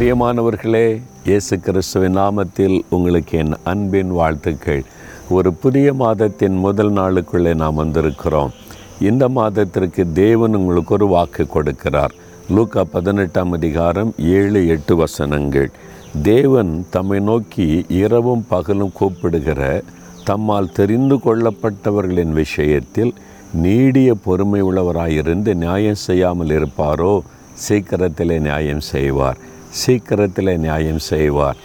பிரியமானவர்களே இயேசு கிறிஸ்துவின் நாமத்தில் உங்களுக்கு என் அன்பின் வாழ்த்துக்கள். ஒரு புதிய மாதத்தின் முதல் நாளுக்குள்ளே நாம் வந்திருக்கிறோம். இந்த மாதத்திற்கு தேவன் உங்களுக்கு ஒரு வாக்கு கொடுக்கிறார். லூக்கா பதினெட்டாம் அதிகாரம் ஏழு எட்டு வசனங்கள். தேவன் தம்மை நோக்கி இரவும் பகலும் கூப்பிடுகிற தம்மால் தெரிந்து கொள்ளப்பட்டவர்களின் விஷயத்தில் நீடிய பொறுமை உள்ளவராயிருந்து நியாயம் செய்யாமல் இருப்பாரோ? சீக்கிரத்திலே நியாயம் செய்வார். சீக்கிரத்தில் நியாயம் செய்வார்.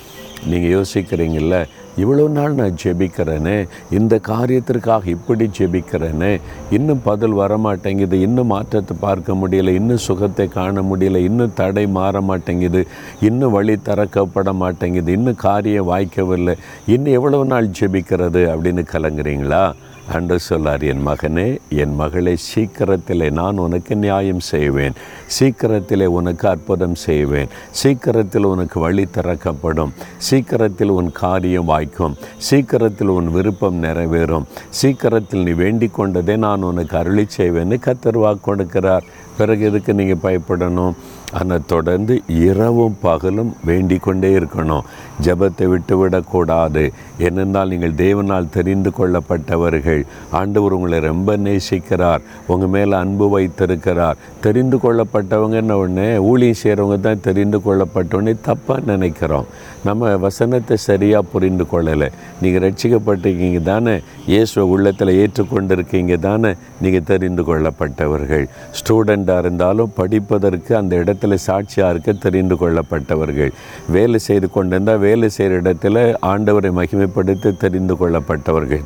நீங்கள் யோசிக்கிறீங்கள இவ்வளோ நாள் நான் ஜெபிக்கிறேனே இந்த காரியத்திற்காக இப்படி ஜெபிக்கிறேனே இன்னும் பதில் வரமாட்டேங்குது இன்னும் மாற்றத்தை பார்க்க முடியல இன்னும் சுகத்தை காண முடியல இன்னும் தடை மாற மாட்டேங்குது இன்னும் வழி திறக்கப்பட மாட்டேங்குது இன்னும் காரியம் வாய்க்கவில்லை இன்னும் எவ்வளோ நாள் ஜெபிக்கிறது அப்படின்னு கலங்குறீங்களா? அன்று சொல்லார் என் மகனே என் மகளை சீக்கிரத்திலே நான் உனக்கு நியாயம் செய்வேன். சீக்கிரத்திலே உனக்கு அற்புதம் செய்வேன். சீக்கிரத்தில் உனக்கு வழி திறக்கப்படும். சீக்கிரத்தில் உன் காரியம் வாய்க்கும். சீக்கிரத்தில் உன் விருப்பம் நிறைவேறும். சீக்கிரத்தில் நீ வேண்டிக் கொண்டதை நான் உனக்கு அருளி செய்வேன்னு கத்தர் வாக்கு கொடுக்கிறார். பிறகு எதுக்கு நீங்கள் பயப்படணும்? ஆனால் தொடர்ந்து இரவும் பகலும் வேண்டிக் கொண்டே இருக்கணும். ஜெபத்தை விட்டுவிடக்கூடாது. ஏனென்றால் நீங்கள் தேவனால் தெரிந்து கொள்ளப்பட்டவர்கள். ஆண்டவர் உங்களை ரொம்ப நேசிக்கிறார். உங்கள் மேலே அன்பு வைத்திருக்கிறார். தெரிந்து கொள்ளப்பட்டவங்கன்ன உடனே ஊழியம் செய்கிறவங்க தான் தெரிந்து கொள்ளப்பட்டவொடனே தப்பாக நினைக்கிறோம். நம்ம வசனத்தை சரியாக புரிந்து கொள்ளலை. நீங்கள் ரட்சிக்கப்பட்டிருக்கீங்க தானே? இயேசுவை உள்ளத்தில் ஏற்றுக்கொண்டிருக்கீங்க தானே? நீங்கள் தெரிந்து கொள்ளப்பட்டவர்கள். ஸ்டூடெண்ட்டாக இருந்தாலும் படிப்பதற்கு அந்த இடத்துல சாட்சியாக இருக்க தெரிந்து கொள்ளப்பட்டவர்கள். வேலை செய்து கொண்டிருந்தால் வேலை செய்கிற இடத்துல ஆண்டவரை மகிமைப்படுத்தி தெரிந்து கொள்ளப்பட்டவர்கள்.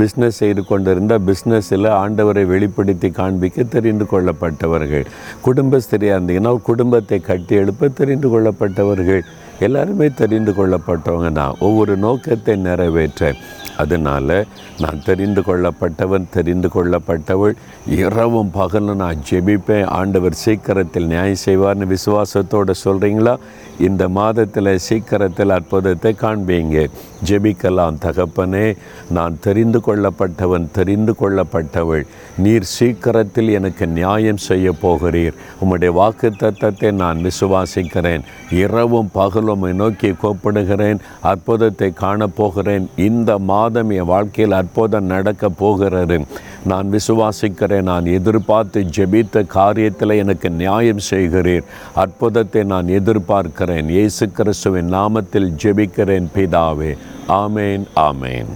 பிஸ்னஸ் செய்து கொண்டிருந்தால் பிஸ்னஸில் ஆண்டவரை வெளிப்படுத்தி காண்பிக்க தெரிந்து கொள்ளப்பட்டவர்கள். குடும்பஸ்திரியாக இருந்தீங்கன்னா குடும்பத்தை கட்டி எழுப்ப தெரிந்து கொள்ளப்பட்டவர்கள். எல்லாருமே தெரிந்து கொள்ளப்பட்டவங்க தான். ஒவ்வொரு நோக்கத்தை நிறைவேற்ற. அதனால் நான் தெரிந்து கொள்ளப்பட்டவன் தெரிந்து கொள்ளப்பட்டவள். இரவும் பகலும் நான் ஜெபிப்பேன். ஆண்டவர் சீக்கிரத்தில் நியாயம் செய்வார்னு விசுவாசத்தோடு சொல்கிறீங்களா இந்த மாதத்தில் சீக்கிரத்தில் அற்புதத்தை காண்பீங்க. ஜெபிக்கலாம் தகப்பனே. நான் தெரிந்து கொள்ளப்பட்டவன் தெரிந்து கொள்ளப்பட்டவள். நீர் சீக்கிரத்தில் எனக்கு நியாயம் செய்ய போகிறீர். உம்முடைய வாக்கு தத்தத்தை நான் விசுவாசிக்கிறேன். இரவும் பகலும் நோக்கி கோப்பிடுகிறேன் அற்புதத்தை காணப்போகிறேன். இந்த மாதம் என் வாழ்க்கையில் அற்புதம் நடக்க போகிறது. நான் விசுவாசிக்கிறேன் நான் எதிர்பார்த்து ஜெபித்த காரியத்தில் எனக்கு நியாயம் செய்கிறேன் அற்புதத்தை நான் எதிர்பார்க்கிறேன். இயேசு கிறிஸ்துவின் நாமத்தில் ஜெபிக்கிறேன் பிதாவே. ஆமேன் ஆமேன்.